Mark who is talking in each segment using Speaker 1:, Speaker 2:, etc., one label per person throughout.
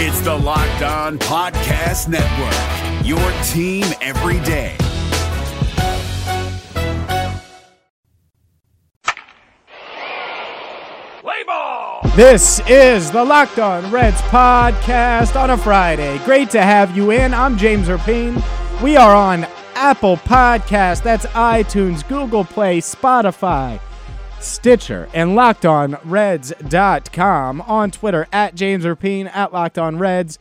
Speaker 1: It's the Locked On Podcast Network, your team every day.
Speaker 2: Play ball!
Speaker 3: This is the Locked On Reds podcast on a Friday. Great to have you in. I'm James Rapien. We are on Apple Podcast, that's iTunes, Google Play, Spotify, Stitcher, and LockedOnReds.com. On Twitter, at James Rapien, at Locked On Reds.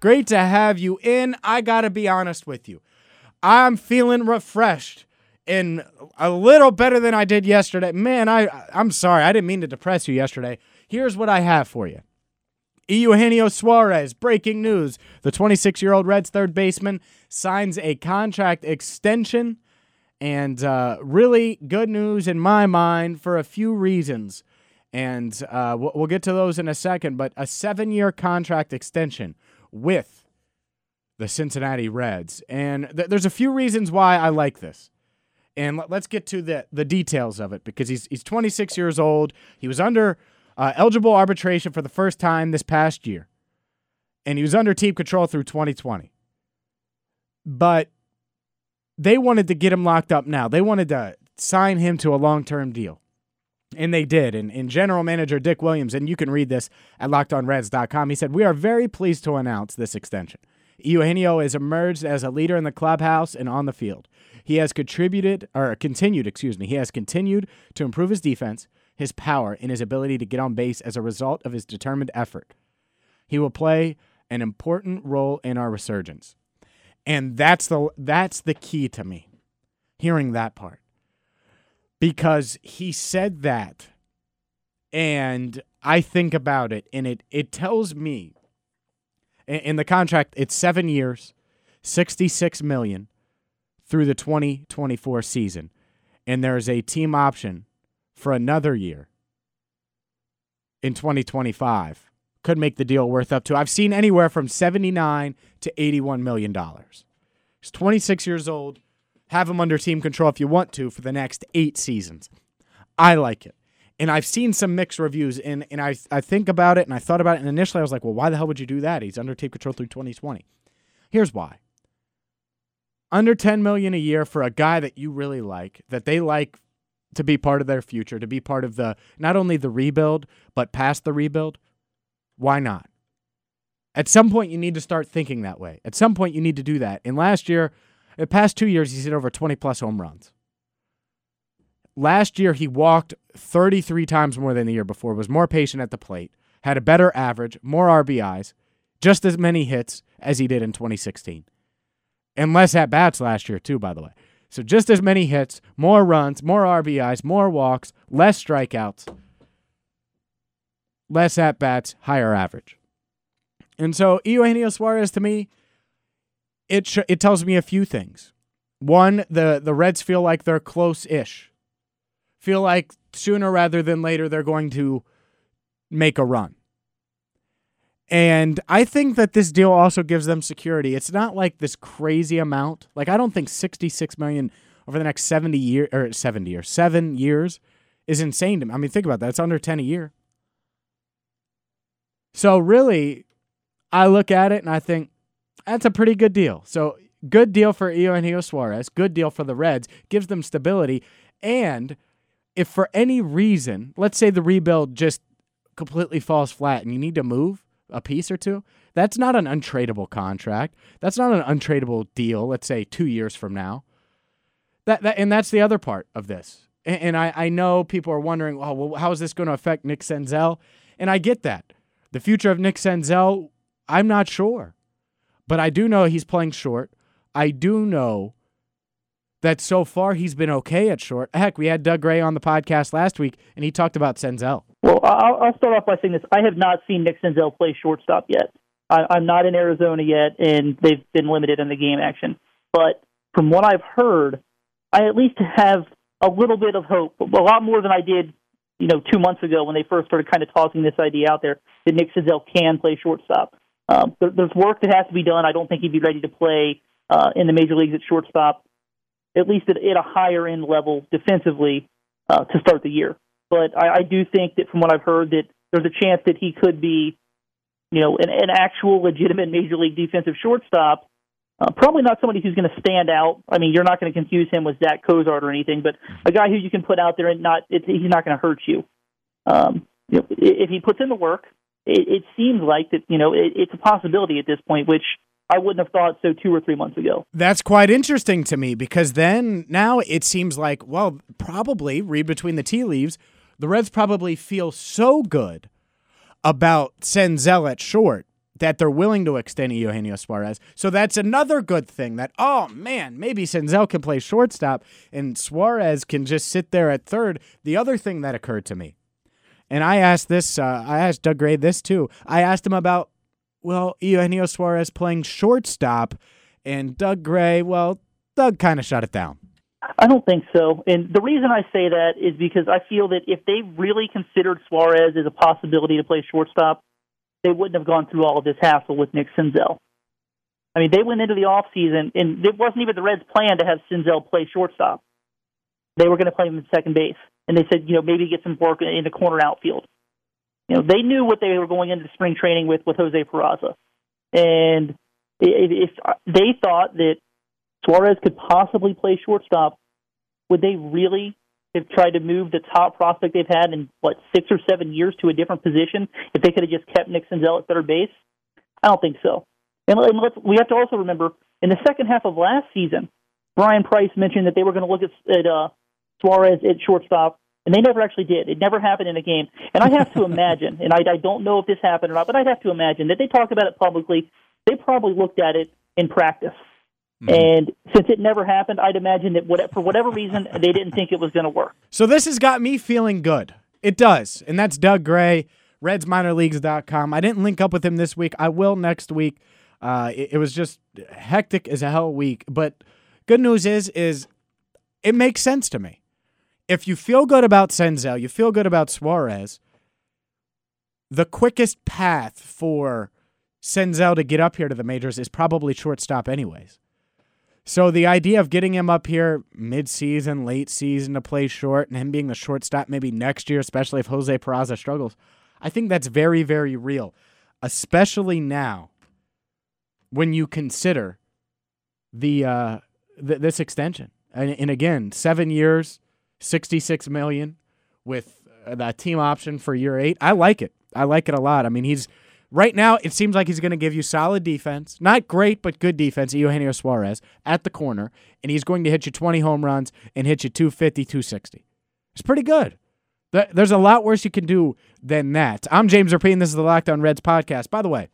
Speaker 3: Great to have you in. I got to be honest with you. I'm feeling refreshed and a little better than I did yesterday. Man, I I'm sorry. I didn't mean to depress you yesterday. Here's what I have for you. Eugenio Suarez, breaking news. The 26 year old Reds third baseman signs a contract extension. And uh, really good news in my mind for a few reasons. And uh, we'll, get to those in a second. But a seven year contract extension with the Cincinnati Reds. And th- there's a few reasons why I like this. And let- let's get to the, the details of it because he's, he's 26 years old. He was under uh, eligible arbitration for the first time this past year. And he was under team control through 2020. But they wanted to get him locked up now. They wanted to sign him to a long term deal. And they did. And, and general manager Dick Williams, and you can read this at lockedonreds.com, he said, We are very pleased to announce this extension. Eugenio has emerged as a leader in the clubhouse and on the field. He has contributed, or continued, excuse me, he has continued to improve his defense, his power, and his ability to get on base as a result of his determined effort. He will play an important role in our resurgence. And that's the that's the key to me. Hearing that part. Because he said that and I think about it and it it tells me in, the contract it's 7 years, 66 million through the 2024 season and there's a team option for another year in 2025 could make the deal worth up to. I've seen anywhere from 79 to 81 million dollars. He's 26 years old. Have him under team control if you want to for the next 8 seasons. I like it. And I've seen some mixed reviews and and I I think about it and I thought about it and initially I was like, "Well, why the hell would you do that? He's under team control through 2020." Here's why. Under 10 million a year for a guy that you really like, that they like to be part of their future, to be part of the not only the rebuild, but past the rebuild, why not? At some point, you need to start thinking that way. At some point, you need to do that. And last year, the past two years, he's hit over 20 plus home runs. Last year, he walked 33 times more than the year before, was more patient at the plate, had a better average, more RBIs, just as many hits as he did in 2016. And less at bats last year, too, by the way. So just as many hits, more runs, more RBIs, more walks, less strikeouts, less at bats, higher average. And so Eugenio Suarez to me, it sh- it tells me a few things. One, the the Reds feel like they're close-ish. Feel like sooner rather than later they're going to make a run. And I think that this deal also gives them security. It's not like this crazy amount. Like I don't think 66 million over the next 70 year or 70 or 7 years is insane to me. I mean, think about that. It's under 10 a year. So really, I look at it and I think that's a pretty good deal. So good deal for Eugenio Suarez, good deal for the Reds, gives them stability. And if for any reason, let's say the rebuild just completely falls flat and you need to move a piece or two, that's not an untradeable contract. That's not an untradeable deal, let's say two years from now. That, that and that's the other part of this. And, and I, I know people are wondering, oh, well, how is this going to affect Nick Senzel? And I get that. The future of Nick Senzel, I'm not sure. But I do know he's playing short. I do know that so far he's been okay at short. Heck, we had Doug Gray on the podcast last week, and he talked about Senzel.
Speaker 4: Well, I'll, start off by saying this. I have not seen Nick Senzel play shortstop yet. I'm not in Arizona yet, and they've been limited in the game action. But from what I've heard, I at least have a little bit of hope, a lot more than I did, you know, two months ago when they first started kind of tossing this idea out there that Nick Senzel can play shortstop. Um, there, there's work that has to be done. I don't think he'd be ready to play uh, in the major leagues at shortstop, at least at, at a higher end level defensively uh, to start the year. But I, I do think that from what I've heard that there's a chance that he could be you know, an, an actual legitimate major league defensive shortstop. Uh, probably not somebody who's going to stand out. I mean, you're not going to confuse him with Zach Cozart or anything, but a guy who you can put out there and not it, he's not going to hurt you. Um, you know, if he puts in the work, it, it seems like that you know it, it's a possibility at this point, which I wouldn't have thought so two or three months ago.
Speaker 3: That's quite interesting to me because then now it seems like well, probably read between the tea leaves, the Reds probably feel so good about Senzel at short that they're willing to extend Eugenio Suarez. So that's another good thing that, oh man, maybe Senzel can play shortstop and Suarez can just sit there at third. The other thing that occurred to me, and I asked this, uh, I asked Doug Gray this too. I asked him about, well, Eugenio Suarez playing shortstop, and Doug Gray, well, Doug kind of shut it down.
Speaker 4: I don't think so. And the reason I say that is because I feel that if they really considered Suarez as a possibility to play shortstop, they wouldn't have gone through all of this hassle with Nick Senzel. I mean, they went into the off season, and it wasn't even the Reds' plan to have Senzel play shortstop. They were going to play him in second base, and they said, you know, maybe get some work in the corner outfield. You know, they knew what they were going into spring training with with Jose Peraza, and if they thought that Suarez could possibly play shortstop, would they really have tried to move the top prospect they've had in what six or seven years to a different position if they could have just kept Nick Senzel at third base? I don't think so. And, and let's, we have to also remember in the second half of last season, Bryan Price mentioned that they were going to look at, at uh, Suarez at shortstop, and they never actually did. It never happened in a game. And I have to imagine, and I, I don't know if this happened or not, but I'd have to imagine that they talked about it publicly. They probably looked at it in practice Mm-hmm. And since it never happened, I'd imagine that what, for whatever reason, they didn't think it was going to work.
Speaker 3: So this has got me feeling good. It does. And that's Doug Gray, RedsMinorLeagues.com. I didn't link up with him this week. I will next week. Uh, it, it was just hectic as a hell week. But good news is, is it makes sense to me. If you feel good about Senzel, you feel good about Suarez, the quickest path for Senzel to get up here to the majors is probably shortstop anyways. So the idea of getting him up here mid-season, late season to play short, and him being the shortstop maybe next year, especially if Jose Peraza struggles, I think that's very, very real, especially now when you consider the uh, th- this extension. And, and again, seven years, sixty-six million with uh, that team option for year eight. I like it. I like it a lot. I mean, he's Right now, it seems like he's going to give you solid defense. Not great, but good defense, Eugenio Suarez, at the corner. And he's going to hit you 20 home runs and hit you 250, 260. It's pretty good. There's a lot worse you can do than that. I'm James Rapien. This is the Locked On Reds podcast. By the way,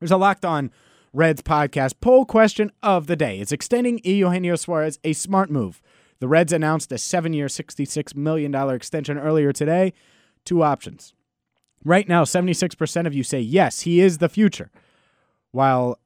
Speaker 3: there's a Locked On Reds podcast poll question of the day. Is extending Eugenio Suarez a smart move? The Reds announced a seven year, $66 million extension earlier today. Two options. Right now, 76% of you say yes, he is the future, while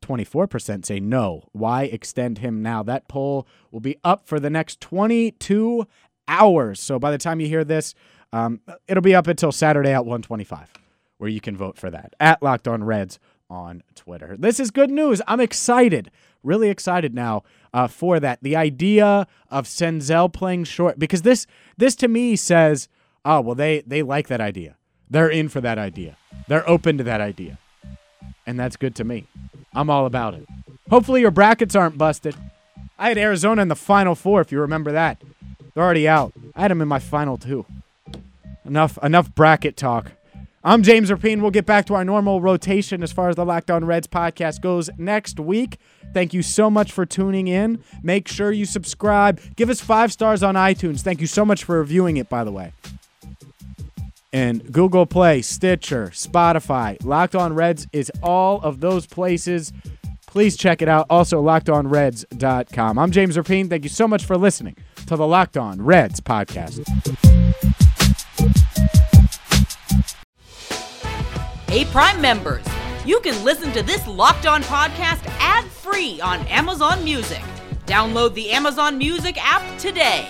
Speaker 3: 24% say no. Why extend him now? That poll will be up for the next 22 hours. So by the time you hear this, um, it'll be up until Saturday at 125, where you can vote for that at Locked On Reds on Twitter. This is good news. I'm excited, really excited now uh, for that. The idea of Senzel playing short, because this this to me says, oh well, they they like that idea. They're in for that idea. They're open to that idea. And that's good to me. I'm all about it. Hopefully your brackets aren't busted. I had Arizona in the final four, if you remember that. They're already out. I had them in my final two. Enough enough bracket talk. I'm James Rapien. We'll get back to our normal rotation as far as the Locked On Reds podcast goes next week. Thank you so much for tuning in. Make sure you subscribe. Give us five stars on iTunes. Thank you so much for reviewing it, by the way and Google Play, Stitcher, Spotify. Locked On Reds is all of those places. Please check it out. Also, lockedonreds.com. I'm James Rapien. Thank you so much for listening to the Locked On Reds podcast.
Speaker 2: Hey, Prime members, you can listen to this Locked On podcast ad free on Amazon Music. Download the Amazon Music app today.